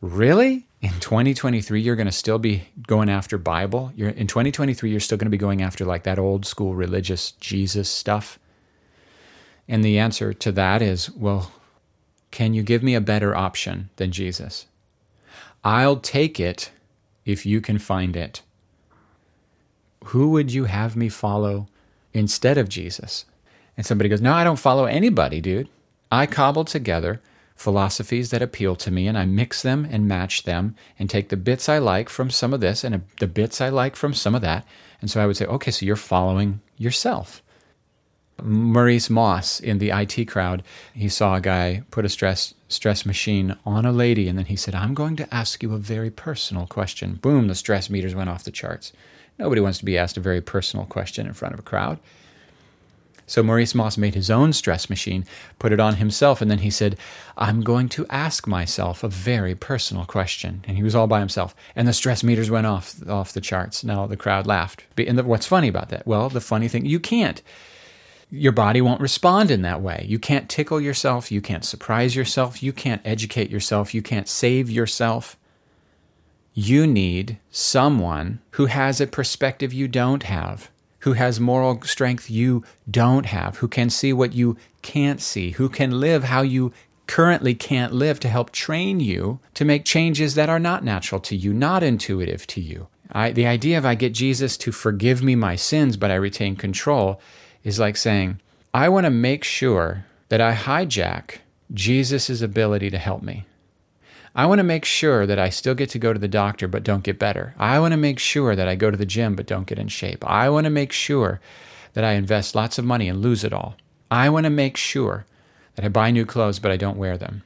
Really? In 2023, you're going to still be going after Bible? You're, in 2023, you're still going to be going after like that old school religious Jesus stuff? And the answer to that is well, can you give me a better option than Jesus? I'll take it if you can find it. Who would you have me follow instead of Jesus? And somebody goes, No, I don't follow anybody, dude. I cobbled together philosophies that appeal to me and I mix them and match them and take the bits I like from some of this and the bits I like from some of that. And so I would say, okay, so you're following yourself. Maurice Moss in the IT crowd, he saw a guy put a stress stress machine on a lady, and then he said, I'm going to ask you a very personal question. Boom, the stress meters went off the charts. Nobody wants to be asked a very personal question in front of a crowd. So Maurice Moss made his own stress machine, put it on himself, and then he said, I'm going to ask myself a very personal question. And he was all by himself. And the stress meters went off off the charts. Now the crowd laughed. And the, what's funny about that? Well, the funny thing, you can't. Your body won't respond in that way. You can't tickle yourself. You can't surprise yourself. You can't educate yourself. You can't save yourself. You need someone who has a perspective you don't have who has moral strength you don't have, who can see what you can't see, who can live how you currently can't live to help train you to make changes that are not natural to you, not intuitive to you. I, the idea of I get Jesus to forgive me my sins, but I retain control, is like saying, I want to make sure that I hijack Jesus' ability to help me. I want to make sure that I still get to go to the doctor but don't get better. I want to make sure that I go to the gym but don't get in shape. I want to make sure that I invest lots of money and lose it all. I want to make sure that I buy new clothes but I don't wear them.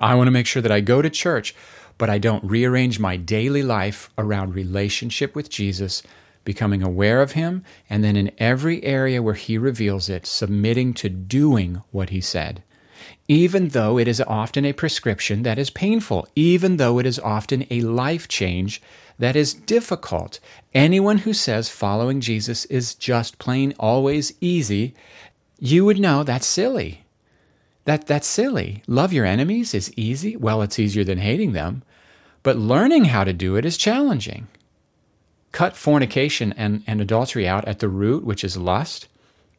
I want to make sure that I go to church but I don't rearrange my daily life around relationship with Jesus, becoming aware of Him, and then in every area where He reveals it, submitting to doing what He said even though it is often a prescription that is painful, even though it is often a life change that is difficult. Anyone who says following Jesus is just plain always easy, you would know that's silly. That, that's silly. Love your enemies is easy. Well, it's easier than hating them. But learning how to do it is challenging. Cut fornication and, and adultery out at the root, which is lust.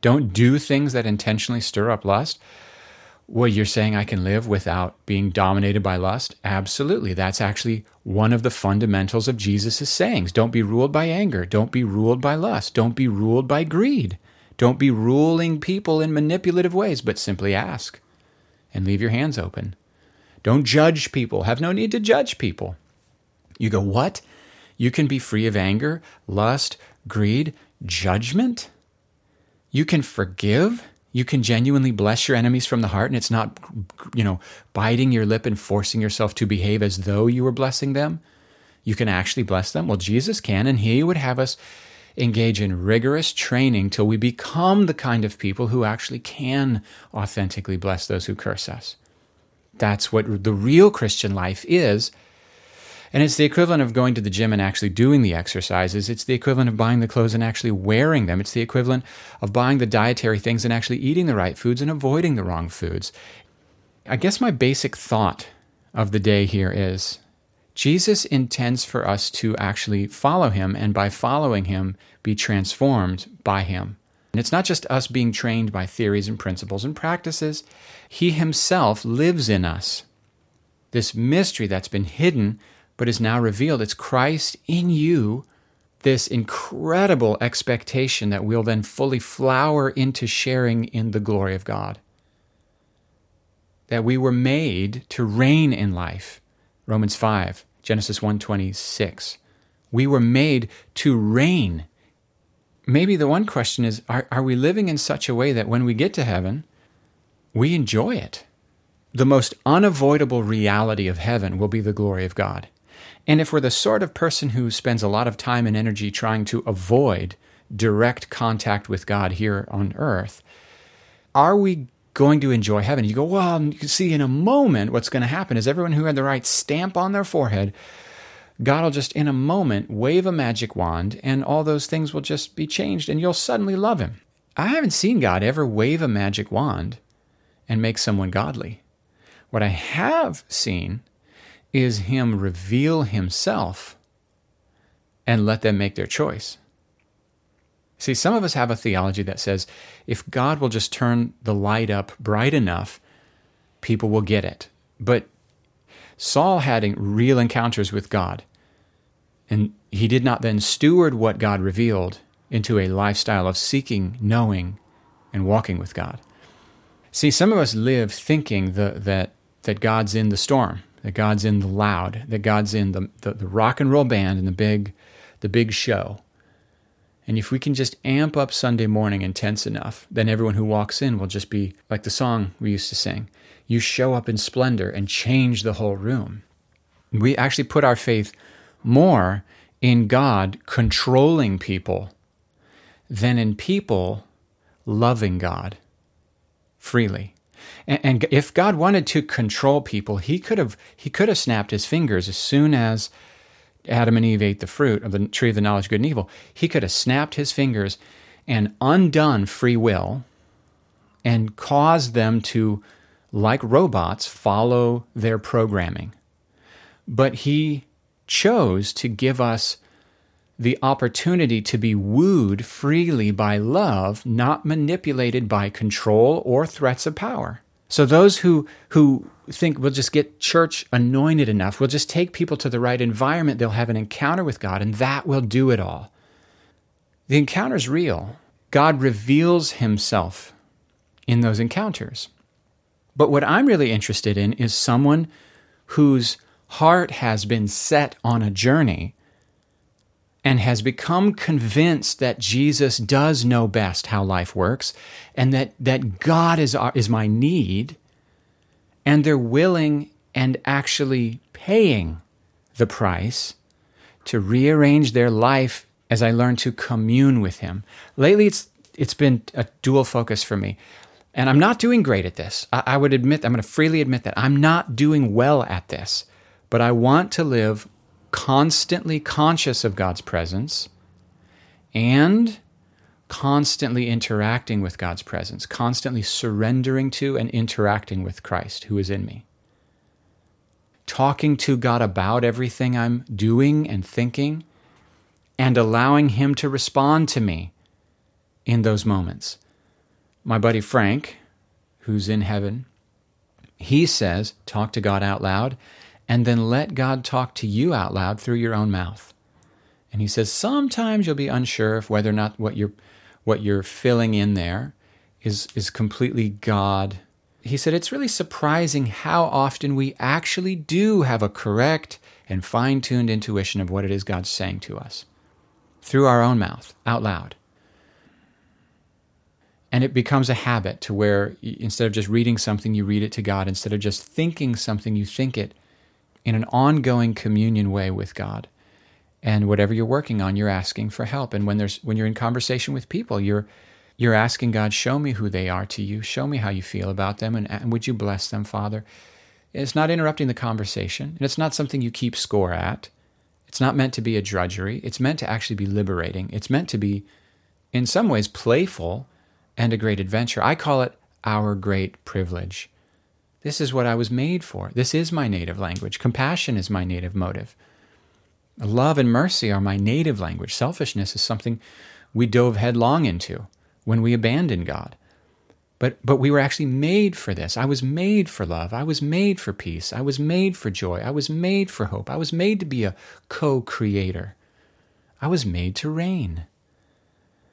Don't do things that intentionally stir up lust. Well, you're saying I can live without being dominated by lust? Absolutely. That's actually one of the fundamentals of Jesus' sayings. Don't be ruled by anger. Don't be ruled by lust. Don't be ruled by greed. Don't be ruling people in manipulative ways, but simply ask and leave your hands open. Don't judge people. Have no need to judge people. You go, what? You can be free of anger, lust, greed, judgment? You can forgive? You can genuinely bless your enemies from the heart, and it's not, you know, biting your lip and forcing yourself to behave as though you were blessing them. You can actually bless them. Well, Jesus can, and He would have us engage in rigorous training till we become the kind of people who actually can authentically bless those who curse us. That's what the real Christian life is. And it's the equivalent of going to the gym and actually doing the exercises. It's the equivalent of buying the clothes and actually wearing them. It's the equivalent of buying the dietary things and actually eating the right foods and avoiding the wrong foods. I guess my basic thought of the day here is Jesus intends for us to actually follow him and by following him be transformed by him. And it's not just us being trained by theories and principles and practices, he himself lives in us. This mystery that's been hidden but is now revealed. It's Christ in you, this incredible expectation that we'll then fully flower into sharing in the glory of God. That we were made to reign in life. Romans 5, Genesis 1:26. We were made to reign. Maybe the one question is are, are we living in such a way that when we get to heaven, we enjoy it? The most unavoidable reality of heaven will be the glory of God. And if we're the sort of person who spends a lot of time and energy trying to avoid direct contact with God here on earth, are we going to enjoy heaven? You go, well, you see in a moment what's going to happen is everyone who had the right stamp on their forehead, God will just in a moment wave a magic wand and all those things will just be changed and you'll suddenly love Him. I haven't seen God ever wave a magic wand and make someone godly. What I have seen is Him reveal Himself and let them make their choice. See, some of us have a theology that says if God will just turn the light up bright enough, people will get it. But Saul had real encounters with God, and he did not then steward what God revealed into a lifestyle of seeking, knowing, and walking with God. See, some of us live thinking the, that, that God's in the storm, that God's in the loud, that God's in the, the, the rock and roll band and the big, the big show. And if we can just amp up Sunday morning intense enough, then everyone who walks in will just be like the song we used to sing. You show up in splendor and change the whole room. We actually put our faith more in God controlling people than in people loving God freely. And, and, if God wanted to control people, he could have he could have snapped his fingers as soon as Adam and Eve ate the fruit of the tree of the knowledge of good and evil. He could have snapped his fingers and undone free will and caused them to, like robots, follow their programming. But he chose to give us the opportunity to be wooed freely by love, not manipulated by control or threats of power. So those who who think we'll just get church anointed enough, we'll just take people to the right environment, they'll have an encounter with God, and that will do it all. The encounter is real. God reveals himself in those encounters. But what I'm really interested in is someone whose heart has been set on a journey and has become convinced that Jesus does know best how life works and that, that God is, our, is my need, and they're willing and actually paying the price to rearrange their life as I learn to commune with Him. Lately, it's, it's been a dual focus for me. And I'm not doing great at this. I, I would admit, I'm going to freely admit that. I'm not doing well at this. But I want to live constantly conscious of God's presence and constantly interacting with God's presence, constantly surrendering to and interacting with Christ who is in me. Talking to God about everything I'm doing and thinking, and allowing Him to respond to me in those moments. My buddy Frank, who's in heaven, he says, talk to God out loud and then let God talk to you out loud through your own mouth. And he says sometimes you'll be unsure of whether or not what you're what you're filling in there is is completely God. He said it's really surprising how often we actually do have a correct and fine-tuned intuition of what it is God's saying to us through our own mouth out loud. And it becomes a habit to where instead of just reading something, you read it to God. Instead of just thinking something, you think it in an ongoing communion way with God. And whatever you're working on, you're asking for help. And when there's when you're in conversation with people, you're you're asking God, show me who they are to you. Show me how you feel about them, and, and would you bless them, Father? It's not interrupting the conversation, and it's not something you keep score at. It's not meant to be a drudgery. It's meant to actually be liberating. It's meant to be, in some ways, playful and a great adventure. I call it our great privilege. This is what I was made for. This is my native language. Compassion is my native motive. Love and mercy are my native language. Selfishness is something we dove headlong into when we abandoned God. But, but we were actually made for this. I was made for love. I was made for peace. I was made for joy. I was made for hope. I was made to be a co creator. I was made to reign.